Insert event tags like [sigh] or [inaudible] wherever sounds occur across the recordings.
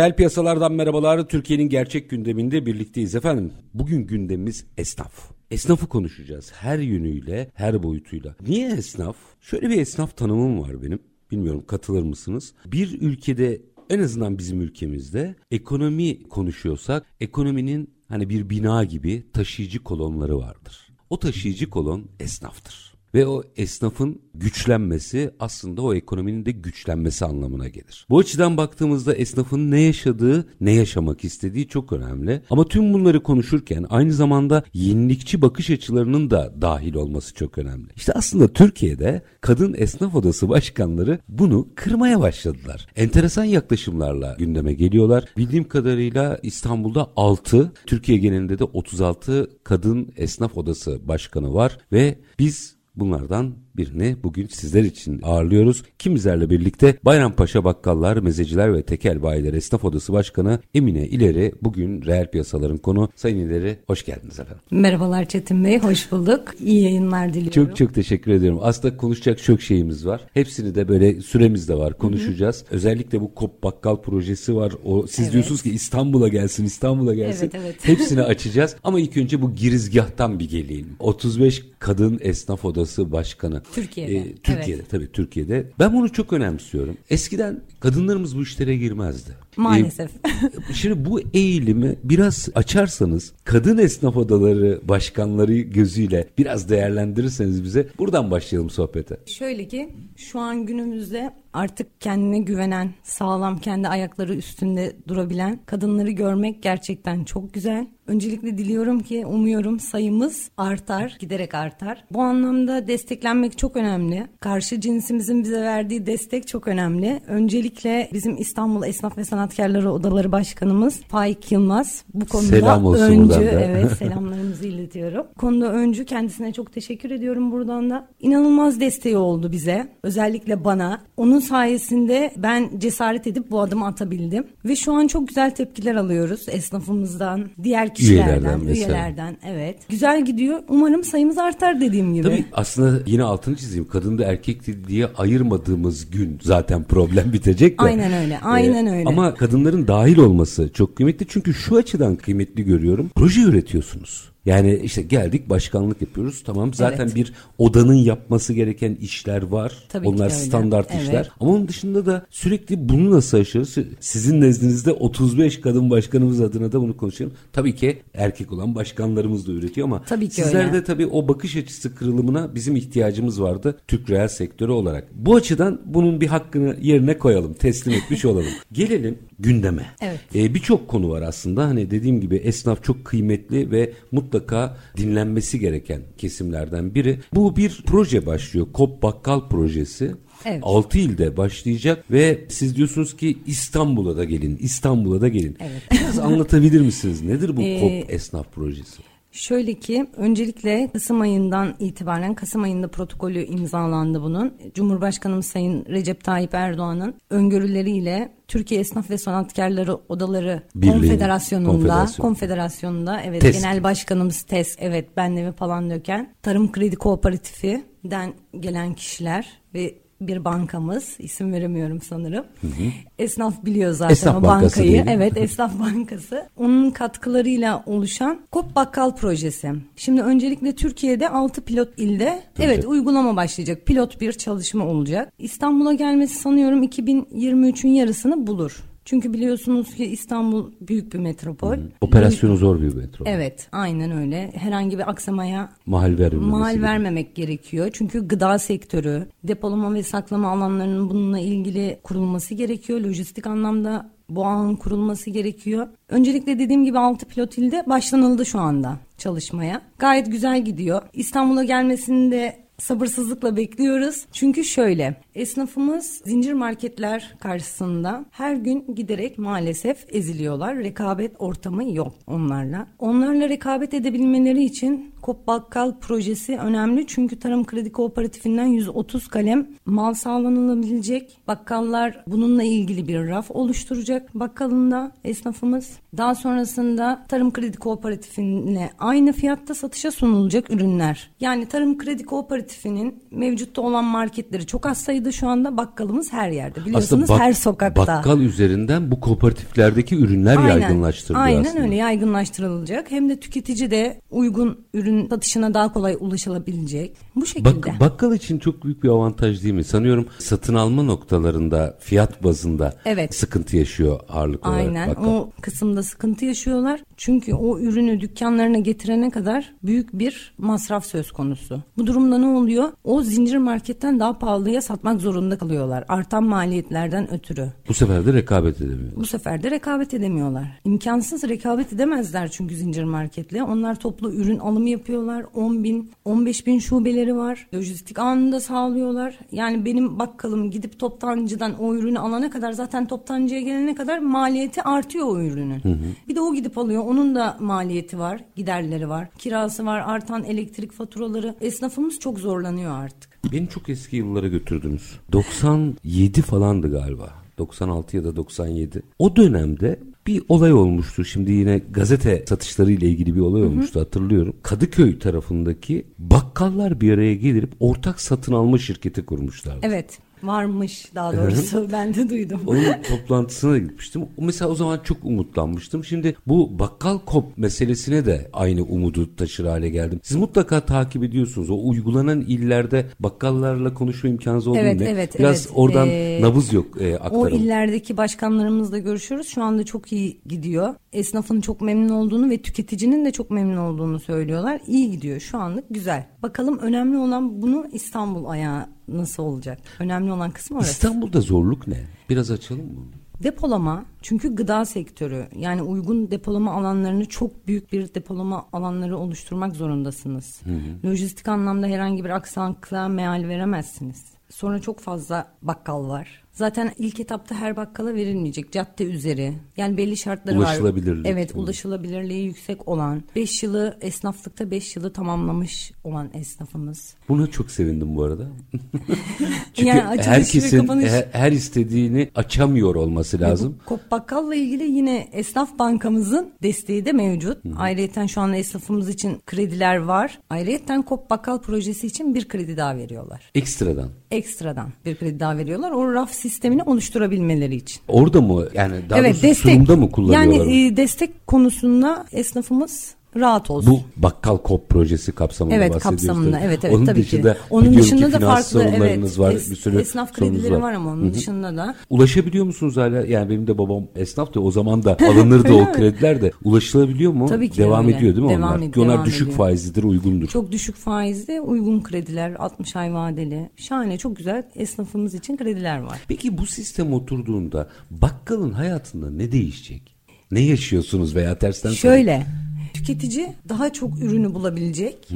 Reel piyasalardan merhabalar. Türkiye'nin gerçek gündeminde birlikteyiz efendim. Bugün gündemimiz esnaf. Esnafı konuşacağız her yönüyle, her boyutuyla. Niye esnaf? Şöyle bir esnaf tanımım var benim. Bilmiyorum katılır mısınız? Bir ülkede en azından bizim ülkemizde ekonomi konuşuyorsak ekonominin hani bir bina gibi taşıyıcı kolonları vardır. O taşıyıcı kolon esnaftır. Ve o esnafın güçlenmesi aslında o ekonominin de güçlenmesi anlamına gelir. Bu açıdan baktığımızda esnafın ne yaşadığı, ne yaşamak istediği çok önemli. Ama tüm bunları konuşurken aynı zamanda yenilikçi bakış açılarının da dahil olması çok önemli. İşte aslında Türkiye'de kadın esnaf odası başkanları bunu kırmaya başladılar. Enteresan yaklaşımlarla gündeme geliyorlar. Bildiğim kadarıyla İstanbul'da 6, Türkiye genelinde de 36 kadın esnaf odası başkanı var ve biz Bunlardan birini bugün sizler için ağırlıyoruz. Kim bizlerle birlikte Bayrampaşa Bakkallar, Mezeciler ve Tekel Bayiler Esnaf Odası Başkanı Emine İleri bugün reel piyasaların konu. Sayın İleri hoş geldiniz efendim. Merhabalar Çetin Bey, hoş bulduk. İyi yayınlar diliyorum. Çok çok teşekkür ediyorum. Aslında konuşacak çok şeyimiz var. Hepsini de böyle süremiz de var konuşacağız. Hı hı. Özellikle bu Kop Bakkal projesi var. O siz evet. diyorsunuz ki İstanbul'a gelsin, İstanbul'a gelsin. Evet, evet. [laughs] Hepsini açacağız. Ama ilk önce bu girizgahtan bir geleyim. 35 kadın esnaf odası başkanı. Türkiye'de. Ee, Türkiye'de evet. tabii Türkiye'de. Ben bunu çok önemsiyorum. Eskiden kadınlarımız bu işlere girmezdi. Maalesef. Ee, [laughs] şimdi bu eğilimi biraz açarsanız kadın esnaf odaları başkanları gözüyle biraz değerlendirirseniz bize buradan başlayalım sohbete. Şöyle ki şu an günümüzde artık kendine güvenen, sağlam kendi ayakları üstünde durabilen kadınları görmek gerçekten çok güzel. Öncelikle diliyorum ki umuyorum sayımız artar, giderek artar. Bu anlamda desteklenmek çok önemli. Karşı cinsimizin bize verdiği destek çok önemli. Öncelikle bizim İstanbul Esnaf ve Sanatkarları Odaları Başkanımız Faik Yılmaz bu konuda Selam olsun öncü. Evet [laughs] selamlarımızı iletiyorum. Konuda öncü kendisine çok teşekkür ediyorum buradan da. İnanılmaz desteği oldu bize. Özellikle bana. Onun sayesinde ben cesaret edip bu adımı atabildim. Ve şu an çok güzel tepkiler alıyoruz esnafımızdan, diğer kişilerden, üyelerden, üyelerden evet. Güzel gidiyor. Umarım sayımız artar dediğim gibi. Tabii aslında yine altını çizeyim. Kadın da erkek diye ayırmadığımız gün zaten problem bitecek de. Aynen öyle. Aynen ee, öyle. Ama kadınların dahil olması çok kıymetli. Çünkü şu açıdan kıymetli görüyorum. Proje üretiyorsunuz. Yani işte geldik başkanlık yapıyoruz. Tamam zaten evet. bir odanın yapması gereken işler var. Tabii Onlar standart evet. işler. Ama onun dışında da sürekli bunu nasıl aşarız? Sizin nezdinizde 35 kadın başkanımız adına da bunu konuşalım. Tabii ki erkek olan başkanlarımız da üretiyor ama tabii ki sizlerde öyle. tabii o bakış açısı kırılımına bizim ihtiyacımız vardı Türk reel sektörü olarak. Bu açıdan bunun bir hakkını yerine koyalım, teslim etmiş olalım. [laughs] Gelelim gündeme. Evet. Ee, Birçok konu var aslında. Hani dediğim gibi esnaf çok kıymetli ve mutlaka dinlenmesi gereken kesimlerden biri. Bu bir proje başlıyor. Kop Bakkal projesi. Evet. 6 ilde başlayacak ve siz diyorsunuz ki İstanbul'a da gelin, İstanbul'a da gelin. Evet. Biraz anlatabilir misiniz? Nedir bu [laughs] ee, KOP esnaf projesi? Şöyle ki öncelikle Kasım ayından itibaren Kasım ayında protokolü imzalandı bunun. Cumhurbaşkanımız Sayın Recep Tayyip Erdoğan'ın öngörüleriyle Türkiye Esnaf ve Sanatkarları Odaları Birliği, Konfederasyonu'nda Konfederasyon. Konfederasyon'da evet TESK. genel başkanımız TESK evet benle falan döken Tarım Kredi Kooperatifi'den gelen kişiler ve bir bankamız isim veremiyorum sanırım. Hı hı. Esnaf biliyor zaten esnaf o bankayı. Diyelim. Evet Esnaf Bankası. Onun katkılarıyla oluşan Kop Bakkal projesi. Şimdi öncelikle Türkiye'de 6 pilot ilde Tabii. evet uygulama başlayacak. Pilot bir çalışma olacak. İstanbul'a gelmesi sanıyorum 2023'ün yarısını bulur. Çünkü biliyorsunuz ki İstanbul büyük bir metropol. Hı. Operasyonu zor bir metropol. Evet, aynen öyle. Herhangi bir aksamaya mahal, mahal vermemek gerekiyor. Çünkü gıda sektörü, depolama ve saklama alanlarının bununla ilgili kurulması gerekiyor. Lojistik anlamda Bu ağın kurulması gerekiyor. Öncelikle dediğim gibi 6 pilot ilde başlanıldı şu anda çalışmaya. Gayet güzel gidiyor. İstanbul'a gelmesini de sabırsızlıkla bekliyoruz. Çünkü şöyle esnafımız zincir marketler karşısında her gün giderek maalesef eziliyorlar. Rekabet ortamı yok onlarla. Onlarla rekabet edebilmeleri için Kop Bakkal projesi önemli çünkü Tarım Kredi Kooperatifinden 130 kalem mal sağlanılabilecek. Bakkallar bununla ilgili bir raf oluşturacak bakkalında esnafımız. Daha sonrasında Tarım Kredi Kooperatifine aynı fiyatta satışa sunulacak ürünler. Yani Tarım Kredi Kooperatifinin mevcutta olan marketleri çok az sayıda şu anda bakkalımız her yerde. Biliyorsunuz bak- her sokakta. Bakkal üzerinden bu kooperatiflerdeki ürünler yaygınlaştırılıyor Aynen aslında. öyle yaygınlaştırılacak. Hem de tüketici de uygun ürün satışına daha kolay ulaşılabilecek. Bu şekilde. Bak, bakkal için çok büyük bir avantaj değil mi? Sanıyorum satın alma noktalarında fiyat bazında Evet. sıkıntı yaşıyor ağırlık Aynen olarak bakkal. o kısımda sıkıntı yaşıyorlar. Çünkü o ürünü dükkanlarına getirene kadar büyük bir masraf söz konusu. Bu durumda ne oluyor? O zincir marketten daha pahalıya satmak zorunda kalıyorlar. Artan maliyetlerden ötürü. Bu sefer de rekabet edemiyor. Bu sefer de rekabet edemiyorlar. İmkansız rekabet edemezler çünkü zincir marketle. Onlar toplu ürün alımı yapıyorlar. 10 bin, 15 bin şubeleri var. Lojistik anında sağlıyorlar. Yani benim bakkalım gidip toptancıdan o ürünü alana kadar zaten toptancıya gelene kadar maliyeti artıyor o ürünün. Bir de o gidip alıyor. Onun da maliyeti var, giderleri var, kirası var, artan elektrik faturaları. Esnafımız çok zorlanıyor artık. Beni çok eski yıllara götürdünüz. 97 falandı galiba. 96 ya da 97. O dönemde bir olay olmuştu. Şimdi yine gazete satışları ile ilgili bir olay olmuştu hatırlıyorum. Kadıköy tarafındaki bakkallar bir araya gelip ortak satın alma şirketi kurmuşlardı. Evet, varmış daha doğrusu. [laughs] ben de duydum. Onun toplantısına da gitmiştim. O Mesela o zaman çok umutlanmıştım. Şimdi bu bakkal kop meselesine de aynı umudu taşır hale geldim. Siz mutlaka takip ediyorsunuz. O uygulanan illerde bakkallarla konuşma imkanınız oldu Evet, mu? evet, Biraz evet. oradan Ee, nabız yok e, O aktaralım. illerdeki başkanlarımızla görüşüyoruz. Şu anda çok iyi gidiyor. Esnafın çok memnun olduğunu ve tüketicinin de çok memnun olduğunu söylüyorlar. İyi gidiyor şu anlık güzel. Bakalım önemli olan bunu İstanbul ayağı nasıl olacak? Önemli olan kısmı orası. İstanbul'da zorluk ne? Biraz açalım mı? Depolama çünkü gıda sektörü yani uygun depolama alanlarını çok büyük bir depolama alanları oluşturmak zorundasınız. Lojistik anlamda herhangi bir aksaklığa meal veremezsiniz. Sonra çok fazla bakkal var. Zaten ilk etapta her bakkala verilmeyecek. Cadde üzeri. Yani belli şartları var. Ulaşılabilirlik. Evet ulaşılabilirliği yüksek olan. 5 yılı esnaflıkta 5 yılı tamamlamış olan esnafımız. Buna çok sevindim bu arada. [laughs] Çünkü Yani ve herkesin her, her istediğini açamıyor olması lazım. Bu Kop Bakkal'la ilgili yine Esnaf Bankamızın desteği de mevcut. Ayrıyeten şu anda esnafımız için krediler var. Ayrıyeten Kop Bakkal projesi için bir kredi daha veriyorlar. Ekstradan. Ekstradan bir kredi daha veriyorlar. O raf sistemini oluşturabilmeleri için. Orada mı yani daha doğrusu sunumda mı kullanıyorlar? Yani e, destek konusunda esnafımız rahat olsun. Bu bakkal kop projesi kapsamında Evet bahsediyoruz. kapsamında tabii. evet evet Onun tabii dışında ki. Onun dışında ki da farklı evet sorunlarınız var. es- bir sürü esnaf kredileri var. ama onun Hı hı. dışında da Ulaşabiliyor musunuz hala? Yani benim de babam esnaf da o zaman da alınırdı o [laughs] krediler de. Ulaşılabiliyor mu? Tabii ki Devam öyle. ediyor değil mi Devam onlar? Ki onlar devam düşük ediyor. faizlidir, uygundur. Çok düşük faizli uygun krediler 60 ay vadeli. Şahane çok güzel esnafımız için krediler var. Peki bu sistem oturduğunda bakkalın hayatında ne değişecek? Ne yaşıyorsunuz veya tersten. Şöyle tüketici daha çok ürünü bulabilecek.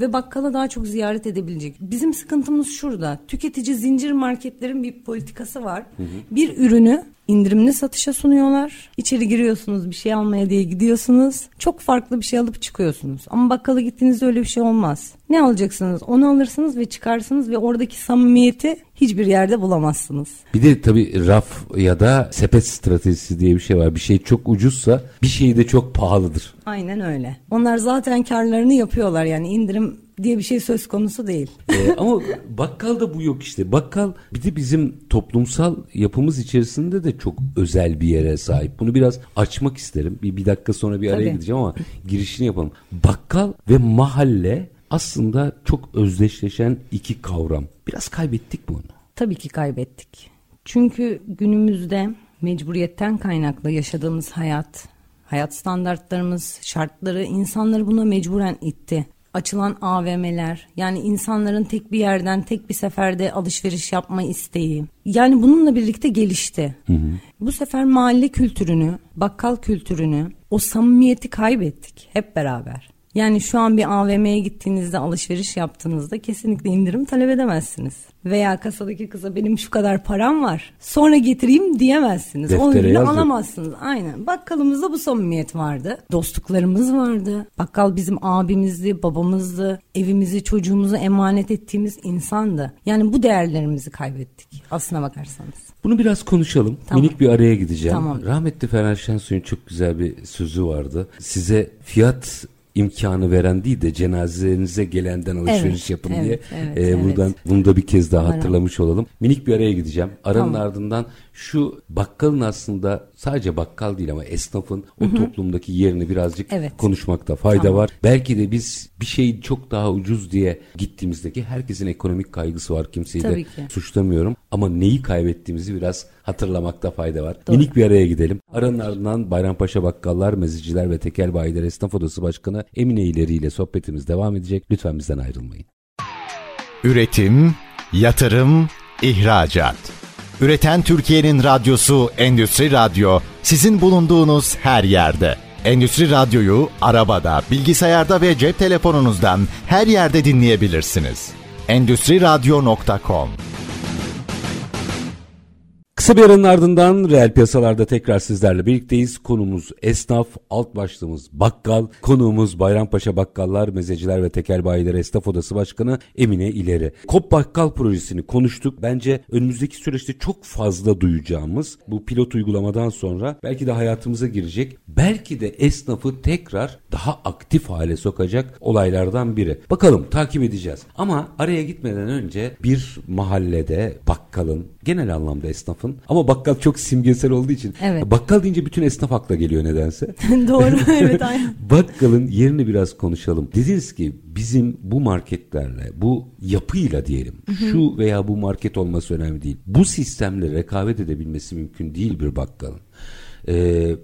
Ve bakkala daha çok ziyaret edebilecek. Bizim sıkıntımız şurada. Tüketici zincir marketlerin bir politikası var. Bir ürünü indirimli satışa sunuyorlar. İçeri giriyorsunuz bir şey almaya diye gidiyorsunuz. Çok farklı bir şey alıp çıkıyorsunuz. Ama bakkala gittiğinizde öyle bir şey olmaz. Ne alacaksınız? Onu alırsınız ve çıkarsınız ve oradaki samimiyeti hiçbir yerde bulamazsınız. Bir de tabii raf ya da sepet stratejisi diye bir şey var. Bir şey çok ucuzsa bir şey de çok pahalıdır. Aynen öyle. Onlar zaten karlarını yapıyorlar yani indirim diye bir şey söz konusu değil. Ee, ama bakkalda bu yok işte. Bakkal bir de bizim toplumsal yapımız içerisinde de çok özel bir yere sahip. Bunu biraz açmak isterim. Bir, bir dakika sonra bir araya Tabii. gideceğim ama girişini yapalım. Bakkal ve mahalle aslında çok özdeşleşen iki kavram. Biraz kaybettik mi onu? Tabii ki kaybettik. Çünkü günümüzde mecburiyetten kaynaklı yaşadığımız hayat, hayat standartlarımız, şartları insanları buna mecburen itti. Açılan AVM'ler yani insanların tek bir yerden tek bir seferde alışveriş yapma isteği yani bununla birlikte gelişti. Hı hı. Bu sefer mahalle kültürünü, bakkal kültürünü, o samimiyeti kaybettik hep beraber. Yani şu an bir AVM'ye gittiğinizde alışveriş yaptığınızda kesinlikle indirim talep edemezsiniz. Veya kasadaki kıza benim şu kadar param var sonra getireyim diyemezsiniz. Deftere o ürünü yazdı. alamazsınız. Aynen. Bakkalımızda bu samimiyet vardı. Dostluklarımız vardı. Bakkal bizim abimizdi, babamızdı. Evimizi, çocuğumuzu emanet ettiğimiz insandı. Yani bu değerlerimizi kaybettik aslına bakarsanız. Bunu biraz konuşalım. Tamam. Minik bir araya gideceğim. Tamam. Rahmetli Fener Şensoy'un çok güzel bir sözü vardı. Size fiyat imkanı veren değil de cenazenize gelenden alışveriş Evet, yapın evet, diye evet, e, evet. buradan bunu da bir kez daha hatırlamış olalım. Minik bir araya gideceğim. Aranın Tamam. ardından şu bakkalın aslında sadece bakkal değil ama esnafın o toplumdaki yerini birazcık Evet. konuşmakta fayda Tamam. var. Belki de biz bir şey çok daha ucuz diye gittiğimizdeki herkesin ekonomik kaygısı var. Kimseyi de Tabii ki. suçlamıyorum ama neyi kaybettiğimizi biraz hatırlamakta fayda var. Doğru. Minik bir araya gidelim. Aranın ardından Bayrampaşa Bakkallar, Meziciler ve Tekel Bayiler Esnaf Odası Başkanı Emine İleri ile sohbetimiz devam edecek. Lütfen bizden ayrılmayın. Üretim, yatırım, ihracat. Üreten Türkiye'nin radyosu Endüstri Radyo sizin bulunduğunuz her yerde. Endüstri Radyo'yu arabada, bilgisayarda ve cep telefonunuzdan her yerde dinleyebilirsiniz. Endüstri Radyo.com Kısa bir aranın ardından reel piyasalarda tekrar sizlerle birlikteyiz. Konumuz esnaf, alt başlığımız bakkal, konuğumuz Bayrampaşa Bakkallar, Mezeciler ve Tekel Bayiler Esnaf Odası Başkanı Emine İleri. Kop Bakkal projesini konuştuk. Bence önümüzdeki süreçte çok fazla duyacağımız bu pilot uygulamadan sonra belki de hayatımıza girecek. Belki de esnafı tekrar daha aktif hale sokacak olaylardan biri. Bakalım takip edeceğiz. Ama araya gitmeden önce bir mahallede bakkalın genel anlamda esnafın ama bakkal çok simgesel olduğu için Evet. bakkal deyince bütün esnaf akla geliyor nedense. [laughs] Doğru evet aynen. [laughs] Bakkalın yerini biraz konuşalım. Dediniz ki bizim bu marketlerle, bu yapıyla diyelim, şu veya bu market olması önemli değil. Bu sistemle rekabet edebilmesi mümkün değil bir bakkalın. Ee,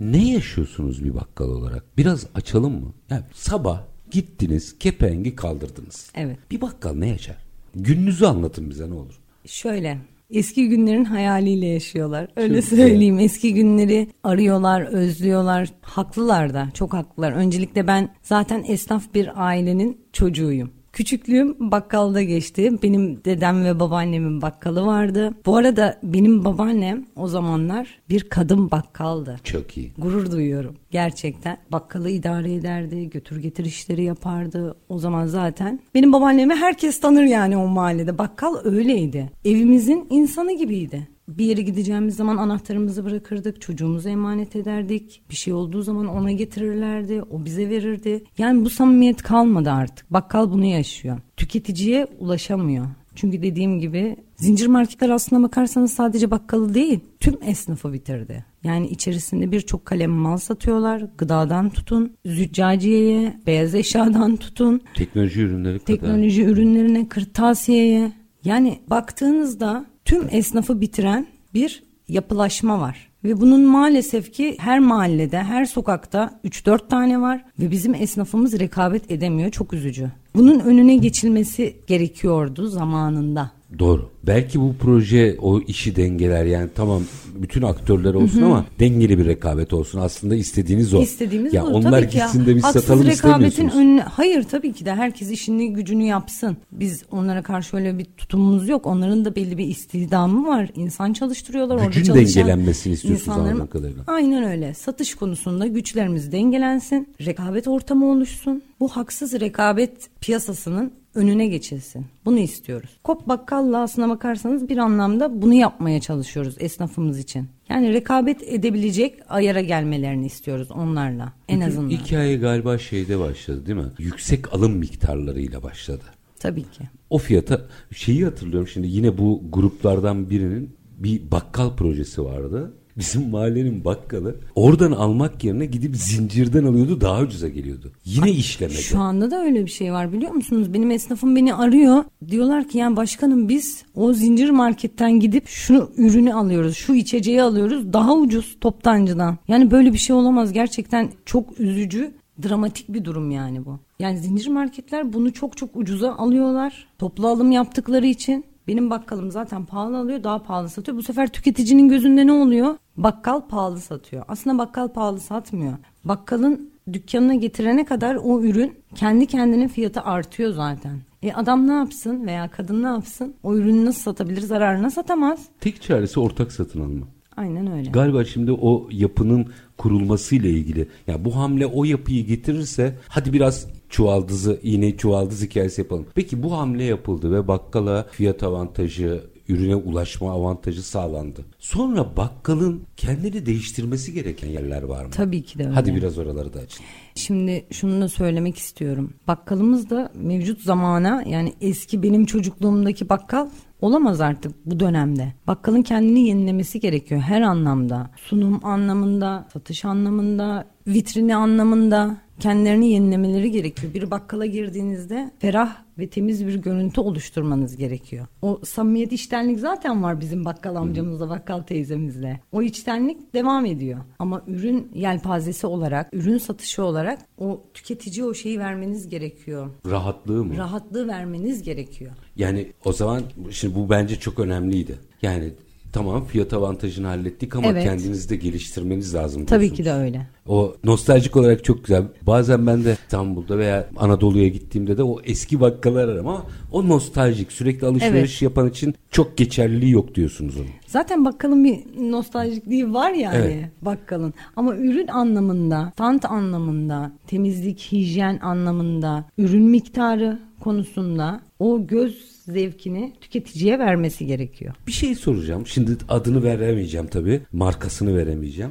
ne yaşıyorsunuz bir bakkal olarak? Biraz açalım mı? Yani sabah gittiniz, kepengi kaldırdınız. Evet. Bir bakkal ne yaşar? Gününüzü anlatın bize ne olur. Şöyle eski günlerin hayaliyle yaşıyorlar. Öyle Çok söyleyeyim. Eski günleri arıyorlar, özlüyorlar. Haklılar da, çok haklılar. Öncelikle ben zaten esnaf bir ailenin çocuğuyum. Küçüklüğüm bakkalda geçti. Benim dedem ve babaannemin bakkalı vardı. Bu arada benim babaannem o zamanlar bir kadın bakkaldı. Çok iyi. Gurur duyuyorum gerçekten. Bakkalı idare ederdi, götür getir işleri yapardı. O zaman zaten benim babaannemi herkes tanır yani o mahallede. Bakkal öyleydi. Evimizin insanı gibiydi. Bir yere gideceğimiz zaman anahtarımızı bırakırdık, çocuğumuzu emanet ederdik. Bir şey olduğu zaman ona getirirlerdi, o bize verirdi. Yani bu samimiyet kalmadı artık. Bakkal bunu yaşıyor. Tüketiciye ulaşamıyor. Çünkü dediğim gibi zincir marketler aslına bakarsanız sadece bakkalı değil tüm esnafı bitirdi. Yani içerisinde birçok kalem mal satıyorlar. Gıdadan tutun, züccaciyeye, beyaz eşyadan tutun, Teknoloji ürünleri kadar. teknoloji ürünlerine, kırtasiyeye. Yani baktığınızda tüm esnafı bitiren bir yapılaşma var. Ve bunun maalesef ki her mahallede, her sokakta 3-4 tane var ve bizim esnafımız rekabet edemiyor. Çok üzücü. Bunun önüne geçilmesi gerekiyordu zamanında. Doğru. Belki bu proje o işi dengeler yani tamam bütün aktörler olsun ama dengeli bir rekabet olsun. Aslında istediğiniz o. İstediğimiz ya bu. Onlar tabii ki ya. gitsin de biz Haksız satalım rekabetin önüne, hayır tabii ki de herkes işini gücünü yapsın. Biz onlara karşı öyle bir tutumumuz yok. Onların da belli bir istihdamı var. İnsan çalıştırıyorlar. orada Gücün çalışan dengelenmesini istiyorsunuz anladığım kadarıyla. Aynen öyle. Satış konusunda güçlerimiz dengelensin. Rekabet ortamı oluşsun. Bu haksız rekabet piyasasının önüne geçilsin. Bunu istiyoruz. Kop bakkalla aslına bakarsanız bir anlamda bunu yapmaya çalışıyoruz esnafımız için. Yani rekabet edebilecek ayara gelmelerini istiyoruz onlarla en Bütün azından. Hikaye galiba şeyde başladı değil mi? Yüksek alım miktarlarıyla başladı. Tabii ki. O fiyata şeyi hatırlıyorum şimdi yine bu gruplardan birinin bir bakkal projesi vardı. Bizim mahallenin bakkalı oradan almak yerine gidip zincirden alıyordu daha ucuza geliyordu. Yine işlemedi. Şu anda da öyle bir şey var biliyor musunuz? Benim esnafım beni arıyor. Diyorlar ki yani başkanım biz o zincir marketten gidip şu ürünü alıyoruz. Şu içeceği alıyoruz daha ucuz toptancıdan. Yani böyle bir şey olamaz. Gerçekten çok üzücü dramatik bir durum yani bu. Yani zincir marketler bunu çok çok ucuza alıyorlar. Toplu alım yaptıkları için. Benim bakkalım zaten pahalı alıyor daha pahalı satıyor. Bu sefer tüketicinin gözünde ne oluyor? Bakkal pahalı satıyor. Aslında bakkal pahalı satmıyor. Bakkalın dükkanına getirene kadar o ürün kendi kendinin fiyatı artıyor zaten. E adam ne yapsın veya kadın ne yapsın? O ürünü nasıl satabilir? Zararına satamaz. Tek çaresi ortak satın alma. Aynen öyle. Galiba şimdi o yapının kurulmasıyla ilgili. Yani bu hamle o yapıyı getirirse hadi biraz çuvaldızı, iğne çuvaldız hikayesi yapalım. Peki bu hamle yapıldı ve bakkala fiyat avantajı, ürüne ulaşma avantajı sağlandı. Sonra bakkalın kendini değiştirmesi gereken yerler var mı? Tabii ki de öyle. Hadi biraz oraları da açın. Şimdi şunu da söylemek istiyorum. Bakkalımız da mevcut zamana yani eski benim çocukluğumdaki bakkal olamaz artık bu dönemde. Bakkalın kendini yenilemesi gerekiyor her anlamda. Sunum anlamında, satış anlamında, vitrini anlamında kendilerini yenilemeleri gerekiyor. Bir bakkala girdiğinizde ferah ve temiz bir görüntü oluşturmanız gerekiyor. O samimiyet içtenlik zaten var bizim bakkal amcamızla, bakkal teyzemizle. O içtenlik devam ediyor. Ama ürün yelpazesi olarak, ürün satışı olarak o tüketiciye o şeyi vermeniz gerekiyor. Rahatlığı mı? Rahatlığı vermeniz gerekiyor. Yani o zaman şimdi bu bence çok önemliydi. Yani tamam fiyat avantajını hallettik ama Evet. kendinizi de geliştirmeniz lazım. Tabii diyorsunuz. ki de öyle. O nostaljik olarak çok güzel. Bazen ben de İstanbul'da veya Anadolu'ya gittiğimde de o eski bakkalar ararım ama o nostaljik sürekli alışveriş Evet. yapan için çok geçerliliği yok diyorsunuz onu. Zaten bakkalın bir nostaljikliği var yani Evet. bakkalın. Ama ürün anlamında, stand anlamında, temizlik, hijyen anlamında, ürün miktarı konusunda o göz zevkini tüketiciye vermesi gerekiyor. Bir şey soracağım. Şimdi adını veremeyeceğim tabii. Markasını veremeyeceğim.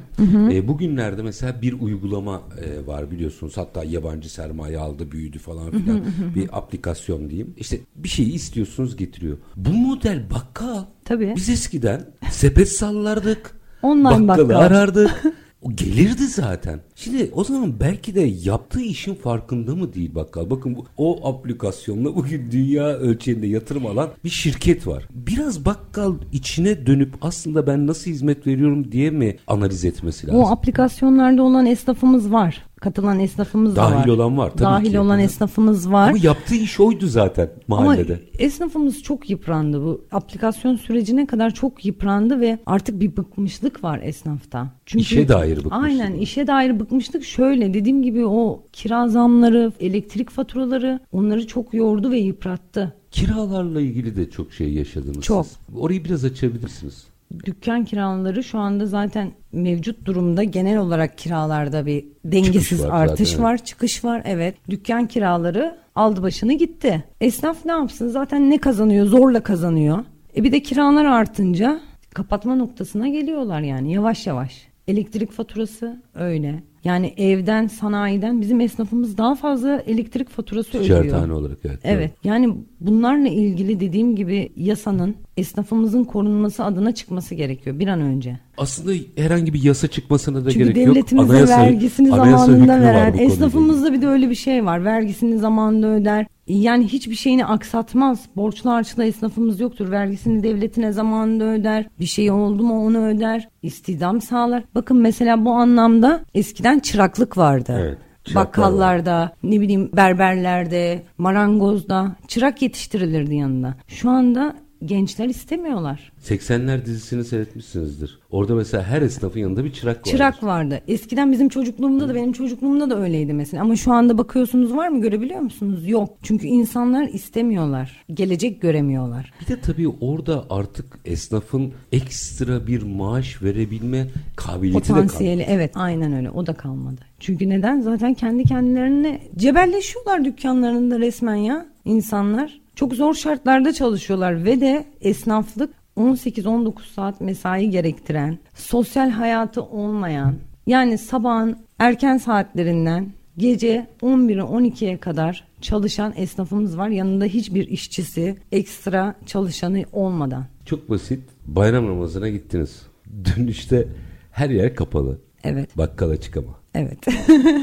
E, bugünlerde mesela bir uygulama e, var biliyorsunuz. Hatta yabancı sermaye aldı, büyüdü falan filan. bir aplikasyon diyeyim. İşte bir şeyi istiyorsunuz getiriyor. Bu model bakkal. Tabii. Biz eskiden sepet sallardık. Online bakkalı bakkal. arardık. [laughs] O gelirdi zaten. Şimdi o zaman belki de yaptığı işin farkında mı değil bakkal? Bakın bu, o aplikasyonla bugün dünya ölçeğinde yatırım alan bir şirket var. Biraz bakkal içine dönüp aslında ben nasıl hizmet veriyorum diye mi analiz etmesi lazım? O aplikasyonlarda olan esnafımız var. Katılan esnafımız da var. Dahil olan var, tabii Dahil ki. olan Hı. esnafımız var. Ama yaptığı iş oydu zaten mahallede. Ama esnafımız çok yıprandı bu aplikasyon sürecine kadar çok yıprandı ve artık bir bıkmışlık var esnafta. Çünkü İşe dair bıkmışlık Aynen işe dair bıkmışlık şöyle dediğim gibi o kira zamları, elektrik faturaları onları çok yordu ve yıprattı. Kiralarla ilgili de çok şey yaşadınız Çok. siz. Orayı biraz açabilirsiniz. Dükkan kiraları şu anda zaten mevcut durumda genel olarak kiralarda bir dengesiz Çıkış var artış zaten, var, çıkış var. Evet. Dükkan kiraları aldı başını gitti. Esnaf ne yapsın? Zaten ne kazanıyor? Zorla kazanıyor. E bir de kiralar artınca kapatma noktasına geliyorlar yani yavaş yavaş. Elektrik faturası öyle. Yani evden, sanayiden bizim esnafımız daha fazla elektrik faturası ödüyor. Ticarethane olarak evet. Evet yani bunlarla ilgili dediğim gibi yasanın esnafımızın korunması adına çıkması gerekiyor bir an önce. Aslında herhangi bir yasa çıkmasına da Çünkü gerek yok. devletimize Anayasa- vergisini anayasa zamanında veren esnafımızda bir de öyle bir şey var. Vergisini zamanında öder. Yani hiçbir şeyini aksatmaz. Borçlu harçlı esnafımız yoktur. Vergisini devletine zamanında öder. Bir şey oldu mu onu öder. İstihdam sağlar. Bakın mesela bu anlamda eskiden çıraklık vardı. Evet, çıraklar Bakkallarda, ne bileyim berberlerde, marangozda çırak yetiştirilirdi yanında. Şu anda gençler istemiyorlar. 80'ler dizisini seyretmişsinizdir. Orada mesela her esnafın yanında bir çırak var. Çırak vardı. Eskiden bizim çocukluğumda da benim çocukluğumda da öyleydi mesela. Ama şu anda bakıyorsunuz var mı görebiliyor musunuz? Yok. Çünkü insanlar istemiyorlar. Gelecek göremiyorlar. Bir de tabii orada artık esnafın ekstra bir maaş verebilme kabiliyeti de kalmadı. Potansiyeli evet aynen öyle o da kalmadı. Çünkü neden? Zaten kendi kendilerine cebelleşiyorlar dükkanlarında resmen ya insanlar. Çok zor şartlarda çalışıyorlar ve de esnaflık 18-19 saat mesai gerektiren, sosyal hayatı olmayan, yani sabahın erken saatlerinden gece 11'e 12'ye kadar çalışan esnafımız var. Yanında hiçbir işçisi, ekstra çalışanı olmadan. Çok basit. Bayram namazına gittiniz. Dönüşte her yer kapalı. Evet. Bakkala çıkama. Evet.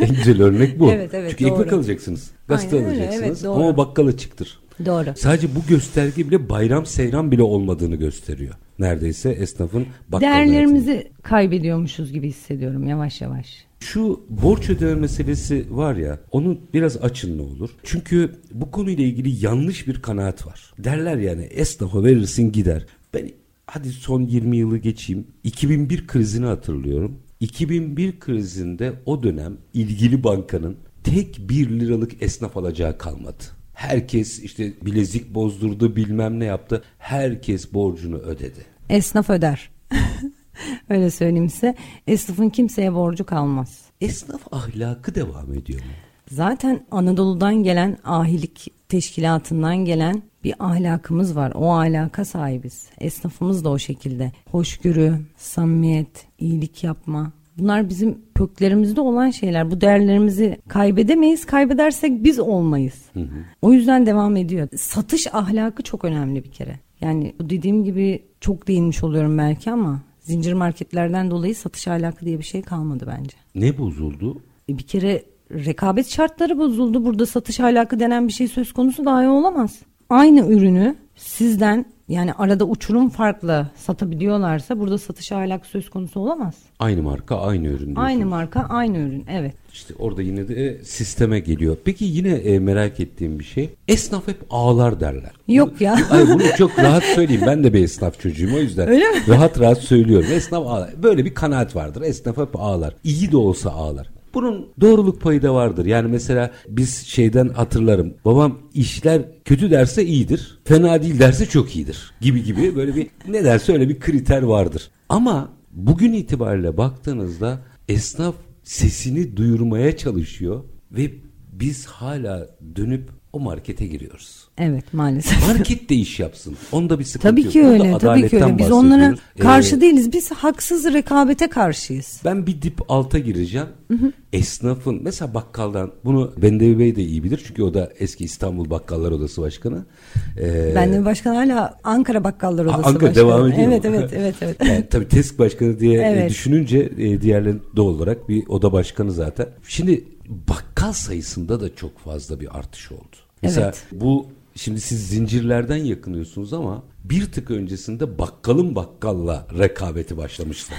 En güzel örnek bu. [laughs] Evet, evet, Çünkü doğru. ekmek alacaksınız. Gazete Aynen öyle, alacaksınız. evet, doğru. ama bakkal açıktır. Doğru. Sadece bu gösterge bile bayram seyran bile olmadığını gösteriyor. neredeyse esnafın Değerlerimizi kaybediyormuşuz gibi hissediyorum yavaş yavaş. Şu borç ödeme meselesi var ya onu biraz açın ne olur. Çünkü bu konuyla ilgili yanlış bir kanaat var. Derler yani esnafa verirsin gider. Ben hadi son 20 yılı geçeyim. 2001 krizini hatırlıyorum. 2001 krizinde o dönem ilgili bankanın tek 1 liralık esnaf alacağı kalmadı. Herkes işte bilezik bozdurdu bilmem ne yaptı. Herkes borcunu ödedi. Esnaf öder. [laughs] Öyle söyleyeyim size. Esnafın kimseye borcu kalmaz. Esnaf ahlakı devam ediyor mu? Zaten Anadolu'dan gelen ahilik teşkilatından gelen bir ahlakımız var. O ahlaka sahibiz. Esnafımız da o şekilde. Hoşgörü, samimiyet, iyilik yapma. Bunlar bizim köklerimizde olan şeyler. Bu değerlerimizi kaybedemeyiz. Kaybedersek biz olmayız. Hı hı. O yüzden devam ediyor. Satış ahlakı çok önemli bir kere. Yani dediğim gibi çok değinmiş oluyorum belki ama zincir marketlerden dolayı satış ahlakı diye bir şey kalmadı bence. Ne bozuldu? E bir kere rekabet şartları bozuldu. Burada satış ahlakı denen bir şey söz konusu dahi olamaz. Aynı ürünü sizden yani arada uçurum farklı satabiliyorlarsa burada satış ahlakı söz konusu olamaz. Aynı marka aynı ürün diyorsunuz. Aynı marka aynı ürün evet. İşte orada yine de sisteme geliyor. Peki yine e, merak ettiğim bir şey. Esnaf hep ağlar derler. Yok ya. [laughs] Ay bunu çok rahat söyleyeyim. Ben de bir esnaf çocuğuyum o yüzden. Öyle mi? Rahat rahat söylüyorum. Esnaf ağlar. Böyle bir kanaat vardır. Esnaf hep ağlar. İyi de olsa ağlar. Bunun doğruluk payı da vardır. Yani mesela biz şeyden hatırlarım. Babam işler kötü derse iyidir. Fena değil derse çok iyidir. Gibi gibi böyle bir ne derse öyle bir kriter vardır. Ama bugün itibariyle baktığınızda esnaf sesini duyurmaya çalışıyor ve biz hala dönüp o markete giriyoruz. Evet maalesef. Market de iş yapsın. Onda bir sıkıntı tabii yok. ki öyle. Tabii ki öyle. Biz onlara karşı Ee, değiliz. Biz haksız rekabete karşıyız. Ben bir dip alta gireceğim. Esnafın mesela bakkaldan bunu Bendevi Bey de iyi bilir. Çünkü o da eski İstanbul Bakkallar Odası Başkanı. Ee, Ben de başkan hala Ankara Bakkallar Odası Ankara başkanı. devam ediyor mu? Evet evet evet evet. [laughs] Yani tabii TESK başkanı diye e, Evet. düşününce e, diğerlerinin doğal olarak bir oda başkanı zaten. Şimdi bakkal sayısında da çok fazla bir artış oldu. Mesela Evet. bu şimdi siz zincirlerden yakınıyorsunuz ama bir tık öncesinde bakkalın bakkalla rekabeti başlamıştı.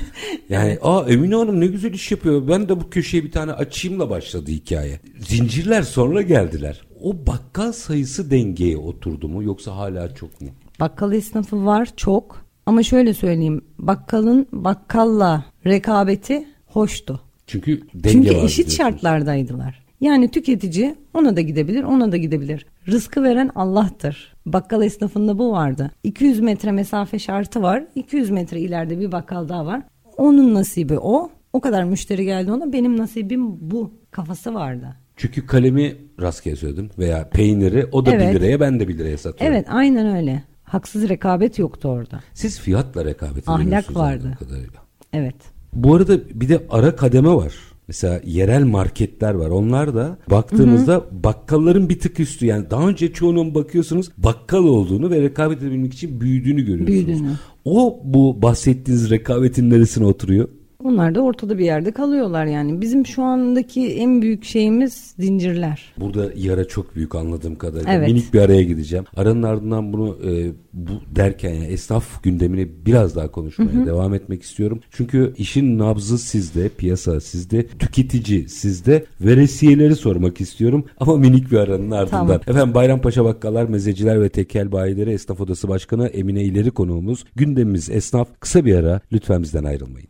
[laughs] yani aa Emine Hanım ne güzel iş yapıyor. Ben de bu köşeye bir tane açayımla başladı hikaye. Zincirler sonra geldiler. O bakkal sayısı dengeye oturdu mu yoksa hala çok mu? Bakkal esnafı var çok. Ama şöyle söyleyeyim. Bakkalın bakkalla rekabeti hoştu. Çünkü denge Çünkü eşit diyorsunuz. şartlardaydılar. Yani tüketici ona da gidebilir, ona da gidebilir. Rızkı veren Allah'tır. Bakkal esnafında bu vardı. 200 metre mesafe şartı var. 200 metre ileride bir bakkal daha var. Onun nasibi o. O kadar müşteri geldi ona. Benim nasibim bu kafası vardı. Çünkü kalemi rastgele söyledim veya peyniri o da Evet. 1 liraya ben de 1 liraya satıyorum. Evet aynen öyle. Haksız rekabet yoktu orada. Siz fiyatla rekabet Ahlak ediyorsunuz vardı. anladığım kadarıyla. Evet. Bu arada bir de ara kademe var. Mesela yerel marketler var. Onlar da baktığınızda bakkalların bir tık üstü. Yani daha önce çoğunun bakıyorsunuz bakkal olduğunu ve rekabet edebilmek için büyüdüğünü görüyorsunuz. Büyüdüğünü. O bu bahsettiğiniz rekabetin neresine oturuyor? Onlar da ortada bir yerde kalıyorlar yani. Bizim şu andaki en büyük şeyimiz zincirler. Burada yara çok büyük anladığım kadarıyla. Evet. Minik bir araya gideceğim. Aranın ardından bunu e, bu derken yani esnaf gündemini biraz daha konuşmaya devam etmek istiyorum. Çünkü işin nabzı sizde, piyasa sizde, tüketici sizde, veresiyeleri sormak istiyorum. Ama minik bir aranın ardından. Tamam. Efendim Bayrampaşa Bakkallar, Mezeciler ve Tekel Bayileri Esnaf Odası Başkanı Emine İleri konuğumuz. Gündemimiz esnaf. Kısa bir ara lütfen bizden ayrılmayın.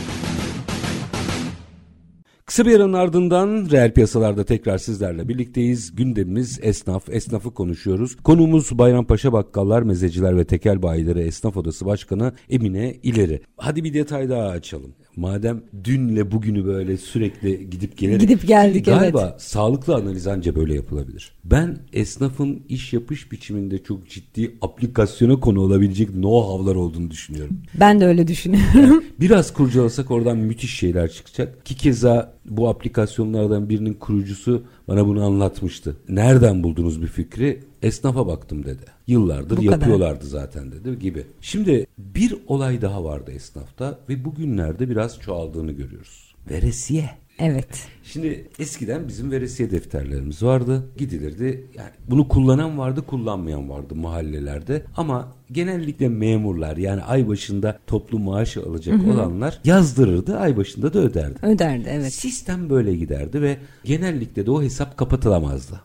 Kısa bir aranın ardından reel piyasalarda tekrar sizlerle birlikteyiz. Gündemimiz esnaf, esnafı konuşuyoruz. Konuğumuz Bayrampaşa Bakkallar, Mezeciler ve Tekel Bayileri Esnaf Odası Başkanı Emine İleri. Hadi bir detay daha açalım. Madem dünle bugünü böyle sürekli gidip gelerek... Gidip geldik, Galiba evet. sağlıklı analiz anca böyle yapılabilir. Ben esnafın iş yapış biçiminde çok ciddi aplikasyona konu olabilecek know-how'lar olduğunu düşünüyorum. Ben de öyle düşünüyorum. Biraz kurcalasak oradan müthiş şeyler çıkacak. Ki keza bu aplikasyonlardan birinin kurucusu bana bunu anlatmıştı. Nereden buldunuz bir fikri? Esnafa baktım dedi. Yıllardır Bu kadar. yapıyorlardı zaten dedi gibi. Şimdi bir olay daha vardı esnafta ve bugünlerde biraz çoğaldığını görüyoruz. Veresiye. Evet. Şimdi eskiden bizim veresiye defterlerimiz vardı. Gidilirdi. Yani bunu kullanan vardı, kullanmayan vardı mahallelerde. Ama genellikle memurlar yani ay başında toplu maaş alacak olanlar yazdırırdı, ay başında da öderdi. Öderdi evet. Sistem böyle giderdi ve genellikle de o hesap kapatılamazdı.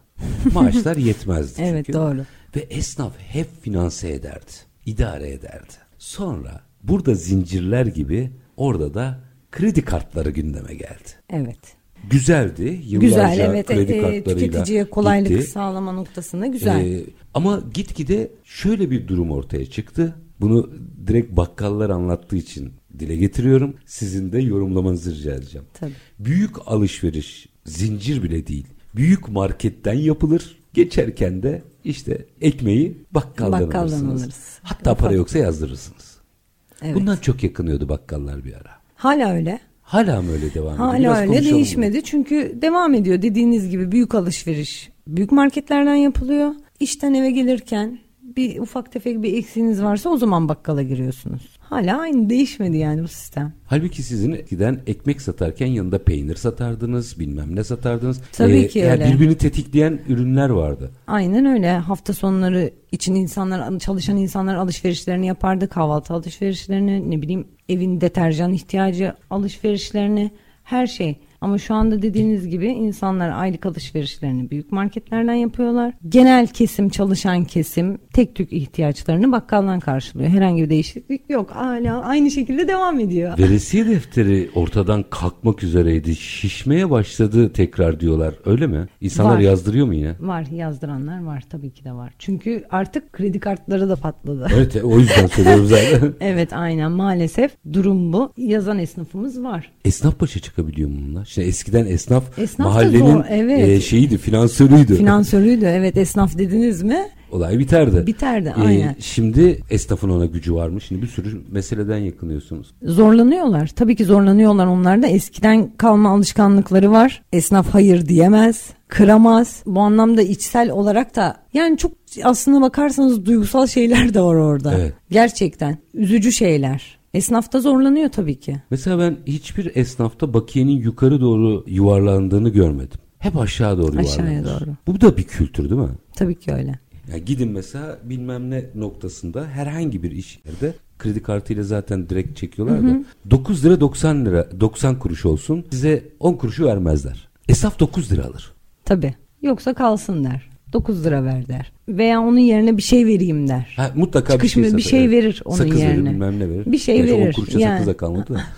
Maaşlar yetmezdi [laughs] çünkü. Evet doğru. Ve esnaf hep finanse ederdi, idare ederdi. Sonra burada zincirler gibi orada da kredi kartları gündeme geldi. Evet. Güzeldi. Yıllarca Güzel evet. kredi E, kartlarıyla tüketiciye kolaylık gitti. sağlama noktasında güzel. Ee, ama gitgide şöyle bir durum ortaya çıktı. Bunu direkt bakkallar anlattığı için dile getiriyorum. Sizin de yorumlamanızı rica edeceğim. Tabii. Büyük alışveriş zincir bile değil. Büyük marketten yapılır. Geçerken de işte ekmeği bakkaldan, Bakkaldan alırsınız. alırız. Hatta para yoksa yazdırırsınız. Evet. Bundan çok yakınıyordu bakkallar bir ara. Hala öyle. Hala mı öyle devam ediyor? Hala Biraz öyle değişmedi. Çünkü devam ediyor dediğiniz gibi büyük alışveriş. Büyük marketlerden yapılıyor. İşten eve gelirken bir ufak tefek bir eksiğiniz varsa o zaman bakkala giriyorsunuz. Hala aynı değişmedi yani bu sistem. Halbuki sizin eskiden ekmek satarken yanında peynir satardınız, bilmem ne satardınız. Tabii ki yani öyle. Birbirini tetikleyen ürünler vardı. Aynen öyle. Hafta sonları için insanlar, çalışan insanlar alışverişlerini yapardı. Kahvaltı alışverişlerini, ne bileyim evin deterjan ihtiyacı alışverişlerini, her şey. Ama şu anda dediğiniz gibi insanlar aylık alışverişlerini büyük marketlerden yapıyorlar. Genel kesim, çalışan kesim tek tük ihtiyaçlarını bakkaldan karşılıyor. Herhangi bir değişiklik yok. Hala aynı şekilde devam ediyor. Veresiye defteri ortadan kalkmak üzereydi. Şişmeye başladı tekrar diyorlar. Öyle mi? İnsanlar Var. yazdırıyor mu yine? Var yazdıranlar var tabii ki de var. Çünkü artık kredi kartları da patladı. [laughs] Evet o yüzden söylüyorum zaten. [laughs] Evet aynen maalesef durum bu. Yazan esnafımız var. Esnaf başa çıkabiliyor mu bunlar? Şimdi eskiden esnaf, Esnaf mahallenin evet. e, şeyiydi, finansörüydü. Finansörüydü evet esnaf dediniz mi? Olay biterdi. Biterdi, E, aynen. şimdi esnafın ona gücü varmış. Şimdi bir sürü meseleden yakınıyorsunuz. Zorlanıyorlar. Tabii ki zorlanıyorlar onlar da. Eskiden kalma alışkanlıkları var. Esnaf hayır diyemez, kıramaz. Bu anlamda içsel olarak da yani çok aslına bakarsanız duygusal şeyler de var orada. Evet. Gerçekten üzücü şeyler. Esnaf da zorlanıyor tabii ki. Mesela ben hiçbir esnafta bakiyenin yukarı doğru yuvarlandığını görmedim. Hep aşağı doğru Aşağıya yuvarlanır. doğru. Bu da bir kültür değil mi? Tabii ki öyle. Yani gidin mesela bilmem ne noktasında herhangi bir iş yerde kredi kartıyla zaten direkt çekiyorlar da 9 lira 90 lira 90 kuruş olsun size 10 kuruşu vermezler. Esnaf 9 lira alır. Tabii. Yoksa kalsın der. 9 lira ver der. Veya onun yerine bir şey vereyim der. Ha, mutlaka Çıkış bir şey, mı- bir satar, şey evet. verir onun Sakız yerine. verir bilmem ne verir. Bir şey Gerçi verir, 10 kuruşa yani. sakıza kalmadı da. [laughs]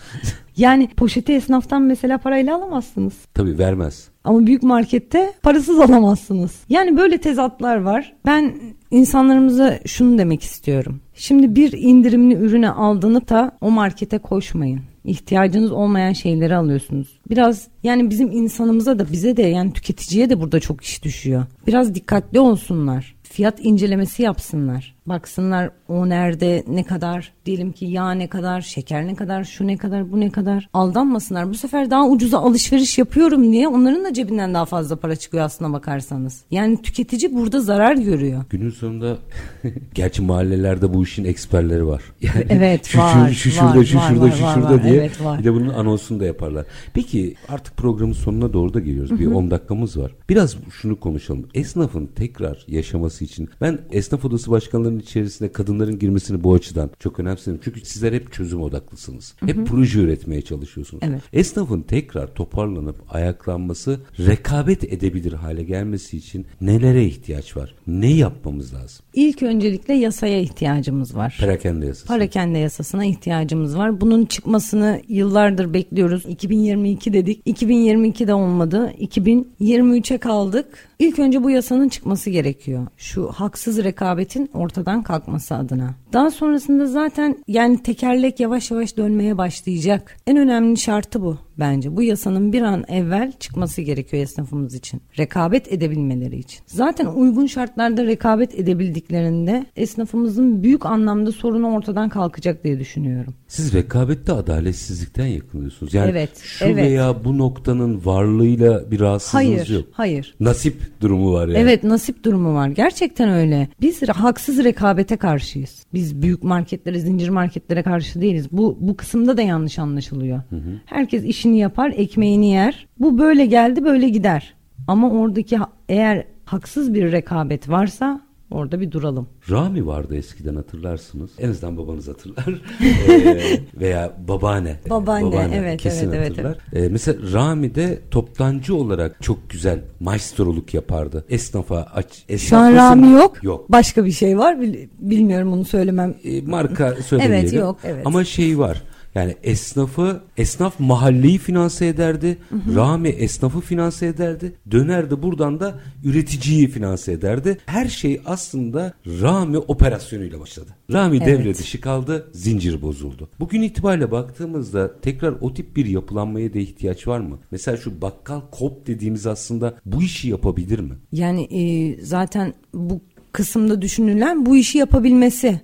Yani poşeti esnaftan mesela parayla alamazsınız. Tabii vermez. Ama büyük markette parasız alamazsınız. Yani böyle tezatlar var. Ben insanlarımıza şunu demek istiyorum. Şimdi bir indirimli ürüne aldığını da o markete koşmayın. İhtiyacınız olmayan şeyleri alıyorsunuz. Biraz yani bizim insanımıza da bize de yani tüketiciye de burada çok iş düşüyor. Biraz dikkatli olsunlar. Fiyat incelemesi yapsınlar. Baksınlar o nerede ne kadar diyelim ki yağ ne kadar şeker ne kadar şu ne kadar bu ne kadar aldanmasınlar. Bu sefer daha ucuza alışveriş yapıyorum diye onların da cebinden daha fazla para çıkıyor aslına bakarsanız. Yani tüketici burada zarar görüyor. Günün sonunda [laughs] gerçi mahallelerde bu işin eksperleri var. [laughs] Yani Evet, şu, var, şu, şu var, şurada, şu var, şurada, var, şu var, şurada var. diye. Evet, var. Bir de bunun anonsunu da yaparlar. Peki artık programın sonuna doğru da geliyoruz. Bir 10 dakikamız var. Biraz şunu konuşalım. Esnafın tekrar yaşaması için ben esnaf odası başkanlarının içerisinde kadınların girmesini bu açıdan çok önemsedim. Çünkü sizler hep çözüm odaklısınız. Hep proje üretmeye çalışıyorsunuz. Evet. Esnafın tekrar toparlanıp ayaklanması, rekabet edebilir hale gelmesi için nelere ihtiyaç var? Ne yapmamız lazım? İlk öncelikle yasaya ihtiyacımız var. Perakende yasası. Parakende yasasına ihtiyacımız var. Bunun çıkmasını yıllardır bekliyoruz. 2022 dedik. 2022'de olmadı. 2023'e kaldık. İlk önce bu yasanın çıkması gerekiyor. Şu haksız rekabetin ortadan kalkması adına. Daha sonrasında zaten yani tekerlek yavaş yavaş dönmeye başlayacak. En önemli şartı bu bence. Bu yasanın bir an evvel çıkması gerekiyor esnafımız için. Rekabet edebilmeleri için. Zaten uygun şartlarda rekabet edebildiklerinde esnafımızın büyük anlamda sorunu ortadan kalkacak diye düşünüyorum. Siz rekabette adaletsizlikten yakınıyorsunuz. Yani Evet, şu evet. veya bu noktanın varlığıyla bir rahatsızlığınız Hayır, yok. hayır. Nasip durumu var yani. Evet nasip durumu var. Gerçekten öyle. Biz haksız rekabete karşıyız. Biz büyük marketlere, zincir marketlere karşı değiliz. Bu bu kısımda da yanlış anlaşılıyor. Herkes işini yapar, ekmeğini yer. Bu böyle geldi, böyle gider. Ama oradaki eğer haksız bir rekabet varsa orada bir duralım. Rami vardı eskiden hatırlarsınız. En azından babanız hatırlar. [laughs] Ee, veya babaanne. Babaanne, evet, kesin evet, evet, hatırlar. Ee, mesela Rami'de toptancı olarak çok güzel maestroluk yapardı. Esnafa aç. Şu esnaf an nasıl- Rami yok. Yok. Başka bir şey var. Bil- Bilmiyorum onu söylemem. E, marka söylemeyelim. Evet, yok, evet. Ama şey var. Yani esnafı, esnaf mahalleyi finanse ederdi. Rami esnafı finanse ederdi. Dönerdi buradan da üreticiyi finanse ederdi. Her şey aslında Rami operasyonuyla başladı. Rami Evet. devre dışı kaldı, zincir bozuldu. Bugün itibariyle baktığımızda tekrar o tip bir yapılanmaya da ihtiyaç var mı? Mesela şu bakkal kop dediğimiz aslında bu işi yapabilir mi? Yani e, zaten bu kısımda düşünülen bu işi yapabilmesi.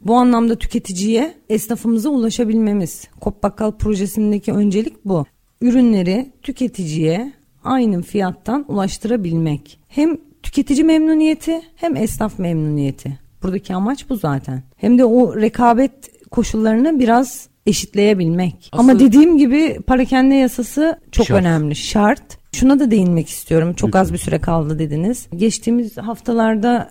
Bu anlamda tüketiciye, esnafımıza ulaşabilmemiz. Kop Bakkal projesindeki öncelik bu. Ürünleri tüketiciye aynı fiyattan ulaştırabilmek. Hem tüketici memnuniyeti hem esnaf memnuniyeti. Buradaki amaç bu zaten. Hem de o rekabet koşullarını biraz eşitleyebilmek. Ama Aslında- dediğim gibi parakende yasası çok Şart. önemli. Şart. Şuna da değinmek istiyorum. Çok az bir süre kaldı dediniz. Geçtiğimiz haftalarda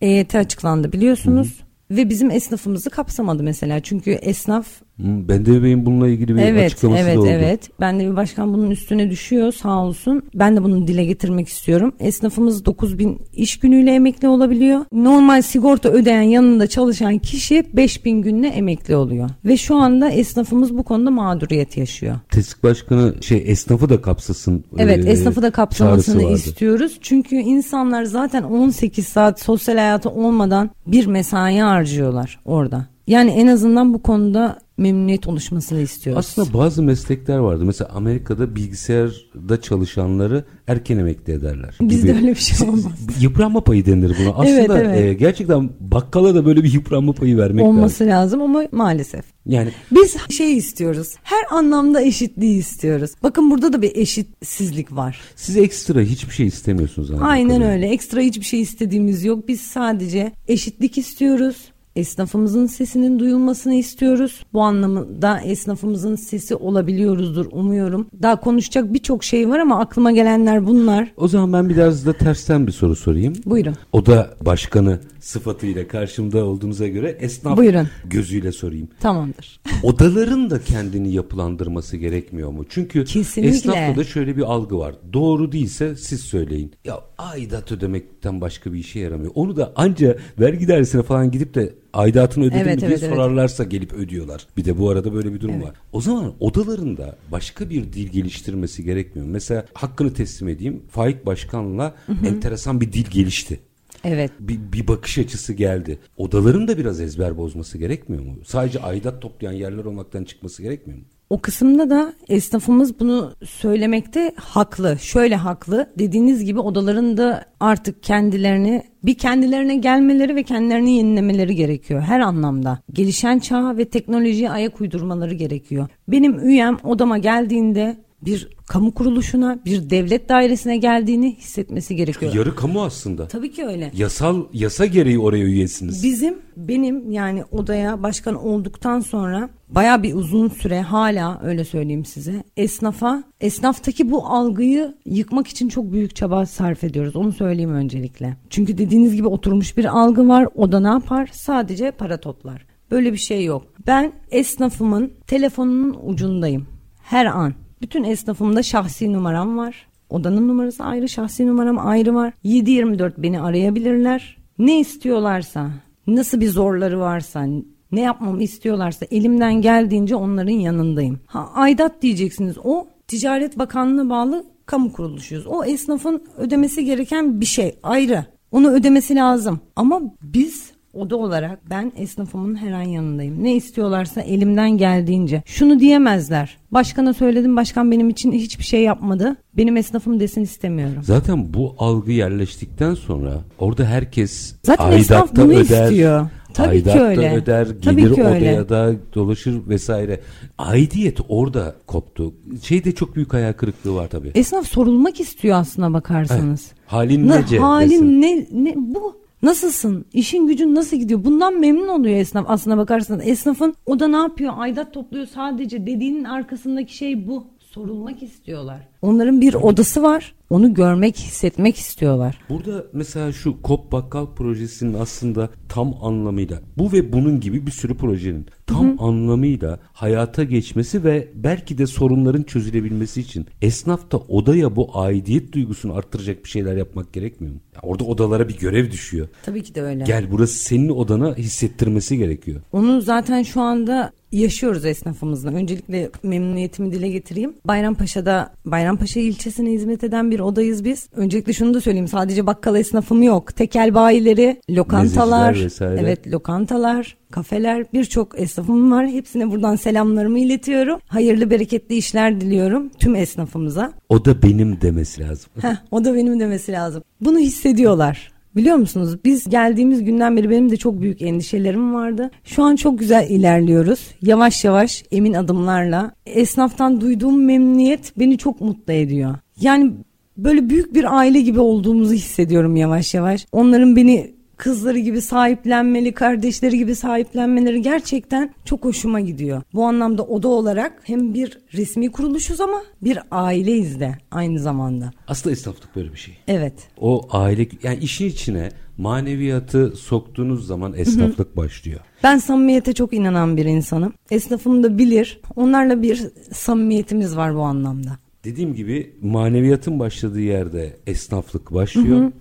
EYT açıklandı biliyorsunuz. Ve bizim esnafımızı kapsamadı mesela. Çünkü esnaf Hmm, Bende Bey'in bununla ilgili bir evet açıklaması evet da oldu. evet. Ben de bir başkan bunun üstüne düşüyor sağ olsun. Ben de bunu dile getirmek istiyorum. Esnafımız 9000 iş günüyle emekli olabiliyor. Normal sigorta ödeyen yanında çalışan kişi 5000 günle emekli oluyor. Ve şu anda esnafımız bu konuda mağduriyet yaşıyor. TESK Başkanı şey esnafı da kapsasın. Evet e, esnafı da kapsamasını istiyoruz. Çünkü insanlar zaten 18 saat sosyal hayatı olmadan bir mesai harcıyorlar orada. Yani en azından bu konuda memnuniyet oluşmasını istiyoruz. Aslında bazı meslekler vardı. Mesela Amerika'da bilgisayarda çalışanları erken emekli ederler. Bizde öyle bir şey olmaz. Yıpranma payı denir buna. Aslında Evet, evet. e, gerçekten bakkala da böyle bir yıpranma payı vermek olması lazım. lazım ama maalesef. Yani Biz şey istiyoruz. Her anlamda eşitliği istiyoruz. Bakın burada da bir eşitsizlik var. siz ekstra hiçbir şey istemiyorsunuz. Aynen kadarıyla. öyle. Ekstra hiçbir şey istediğimiz yok. Biz sadece eşitlik istiyoruz. Esnafımızın sesinin duyulmasını istiyoruz. Bu anlamda esnafımızın sesi olabiliyoruzdur umuyorum. Daha konuşacak birçok şey var ama aklıma gelenler bunlar. O zaman ben biraz da tersten bir soru sorayım. Buyurun. O da başkanı sıfatıyla karşımda olduğunuza göre esnaf Buyurun. gözüyle sorayım. Tamamdır. Odaların da kendini yapılandırması gerekmiyor mu? Çünkü Kesinlikle. esnafta da şöyle bir algı var. Doğru değilse siz söyleyin. Ya aidat ödemekten başka bir işe yaramıyor. Onu da anca vergi dairesine falan gidip de aidatını ödedim Evet, mi diye evet, evet. sorarlarsa gelip ödüyorlar. Bir de bu arada böyle bir durum Evet. var. O zaman odalarında başka bir dil geliştirmesi gerekmiyor. mu? Mesela hakkını teslim edeyim. Faik Başkan'la enteresan bir dil gelişti Evet. bir, bir bakış açısı geldi. Odaların da biraz ezber bozması gerekmiyor mu? Sadece aidat toplayan yerler olmaktan çıkması gerekmiyor mu? O kısımda da esnafımız bunu söylemekte haklı. Şöyle haklı. Dediğiniz gibi odaların da artık kendilerini bir kendilerine gelmeleri ve kendilerini yenilemeleri gerekiyor her anlamda. Gelişen çağa ve teknolojiye ayak uydurmaları gerekiyor. Benim üyem odama geldiğinde bir kamu kuruluşuna, bir devlet dairesine geldiğini hissetmesi gerekiyor. Yarı kamu aslında. Tabii ki öyle. Yasal yasa gereği oraya üyesiniz. Bizim benim yani odaya başkan olduktan sonra baya bir uzun süre hala öyle söyleyeyim size esnafa esnaftaki bu algıyı yıkmak için çok büyük çaba sarf ediyoruz onu söyleyeyim öncelikle. Çünkü dediğiniz gibi oturmuş bir algı var o da ne yapar sadece para toplar. Böyle bir şey yok. Ben esnafımın telefonunun ucundayım her an. Bütün esnafımda şahsi numaram var. Odanın numarası ayrı, şahsi numaram ayrı var. 7-24 beni arayabilirler. Ne istiyorlarsa, nasıl bir zorları varsa, ne yapmamı istiyorlarsa elimden geldiğince onların yanındayım. Ha, aidat diyeceksiniz. O Ticaret Bakanlığı'na bağlı kamu kuruluşuyuz. O esnafın ödemesi gereken bir şey ayrı. Onu ödemesi lazım. Ama biz oda olarak ben esnafımın her an yanındayım. Ne istiyorlarsa elimden geldiğince. Şunu diyemezler. Başkana söyledim başkan benim için hiçbir şey yapmadı. Benim esnafım desin istemiyorum. Zaten bu algı yerleştikten sonra orada herkes Zaten esnaf bunu istiyor. Tabii aidat ki öyle. öder, Tabii gelir ki öyle. odaya da dolaşır vesaire. Aidiyet orada koptu. Şeyde çok büyük hayal kırıklığı var tabii. Esnaf sorulmak istiyor aslına bakarsanız. Halin Na- nece? halin desin. ne, ne bu? Nasılsın? İşin gücün nasıl gidiyor? Bundan memnun oluyor esnaf aslına bakarsanız. Esnafın o da ne yapıyor? Aidat topluyor sadece dediğinin arkasındaki şey bu. Sorulmak istiyorlar. Onların bir odası var. Onu görmek, hissetmek istiyorlar. Burada mesela şu Kop Bakkal projesinin aslında tam anlamıyla bu ve bunun gibi bir sürü projenin tam anlamıyla hayata geçmesi ve belki de sorunların çözülebilmesi için esnafta odaya bu aidiyet duygusunu arttıracak bir şeyler yapmak gerekmiyor mu? Ya orada odalara bir görev düşüyor. Tabii ki de öyle. Gel burası senin odana hissettirmesi gerekiyor. Onu zaten şu anda yaşıyoruz esnafımızla. Öncelikle memnuniyetimi dile getireyim. Bayrampaşa'da Bayrampaşa ilçesine hizmet eden bir odayız biz. Öncelikle şunu da söyleyeyim. Sadece bakkal esnafım yok. Tekel bayileri, lokantalar, evet lokantalar, kafeler birçok esnafım var. Hepsine buradan selamlarımı iletiyorum. Hayırlı bereketli işler diliyorum tüm esnafımıza. O da benim demesi lazım. Heh, o da benim demesi lazım. Bunu hissediyorlar. Biliyor musunuz biz geldiğimiz günden beri benim de çok büyük endişelerim vardı. Şu an çok güzel ilerliyoruz. Yavaş yavaş emin adımlarla. Esnaftan duyduğum memnuniyet beni çok mutlu ediyor. Yani böyle büyük bir aile gibi olduğumuzu hissediyorum yavaş yavaş. Onların beni kızları gibi sahiplenmeli, kardeşleri gibi sahiplenmeleri gerçekten çok hoşuma gidiyor. Bu anlamda oda olarak hem bir resmi kuruluşuz ama bir aileyiz de aynı zamanda. Aslında esnaflık böyle bir şey. Evet. O aile yani işin içine maneviyatı soktuğunuz zaman esnaflık başlıyor. Ben samimiyete çok inanan bir insanım. Esnafım da bilir. Onlarla bir samimiyetimiz var bu anlamda. Dediğim gibi maneviyatın başladığı yerde esnaflık başlıyor.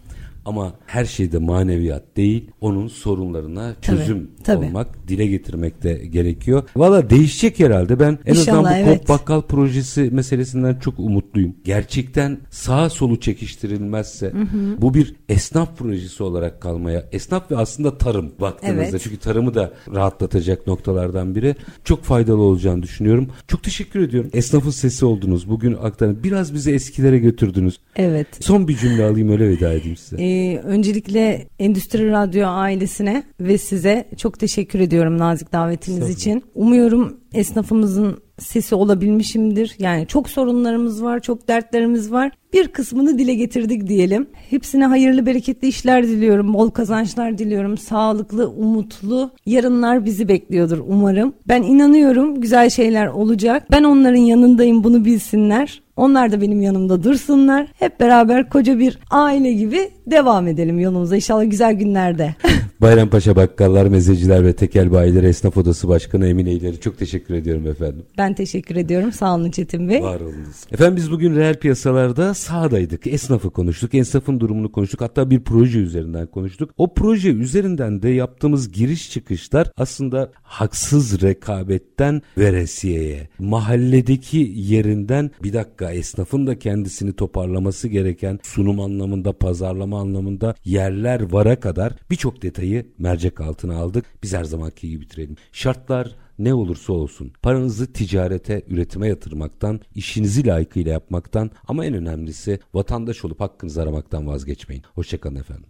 Ama her şeyde maneviyat değil, onun sorunlarına Tabii, çözüm tabii. olmak, dile getirmek de gerekiyor. Valla değişecek herhalde. Ben en azından İnşallah, bu evet. Kop Bakkal projesi meselesinden çok umutluyum. Gerçekten sağa solu çekiştirilmezse bu bir esnaf projesi olarak kalmaya, esnaf ve aslında tarım baktığınızda. Evet. Çünkü tarımı da rahatlatacak noktalardan biri. Çok faydalı olacağını düşünüyorum. Çok teşekkür ediyorum. Esnafın sesi oldunuz. Bugün aktarın. Biraz bizi eskilere götürdünüz. Evet. Son bir cümle alayım öyle veda edeyim size. Ee, öncelikle Endüstri Radyo ailesine ve size çok teşekkür ediyorum nazik davetiniz için. Umuyorum esnafımızın sesi olabilmişimdir. Yani çok sorunlarımız var, çok dertlerimiz var. Bir kısmını dile getirdik diyelim. Hepsine hayırlı bereketli işler diliyorum, bol kazançlar diliyorum. Sağlıklı, umutlu yarınlar bizi bekliyordur umarım. Ben inanıyorum güzel şeyler olacak. Ben onların yanındayım bunu bilsinler. Onlar da benim yanımda dursunlar. Hep beraber koca bir aile gibi devam edelim yolumuza. İnşallah güzel günlerde. [laughs] Bayrampaşa Bakkallar, Mezeciler ve Tekel Bayileri Esnaf Odası Başkanı Emine İleri çok teşekkür ediyorum efendim. ben teşekkür ediyorum. Sağ olun Çetin Bey. Var olunuz. Efendim biz bugün reel piyasalarda sahadaydık. Esnafı konuştuk. Esnafın durumunu konuştuk. Hatta bir proje üzerinden konuştuk. O proje üzerinden de yaptığımız giriş çıkışlar aslında haksız rekabetten veresiyeye, mahalledeki yerinden bir dakika esnafın da kendisini toparlaması gereken sunum anlamında, pazarlama anlamında yerler vara kadar birçok detayı mercek altına aldık. Biz her zamanki gibi bitirelim. Şartlar ne olursa olsun paranızı ticarete, üretime yatırmaktan, işinizi layıkıyla yapmaktan ama en önemlisi vatandaş olup hakkınızı aramaktan vazgeçmeyin. Hoşçakalın efendim.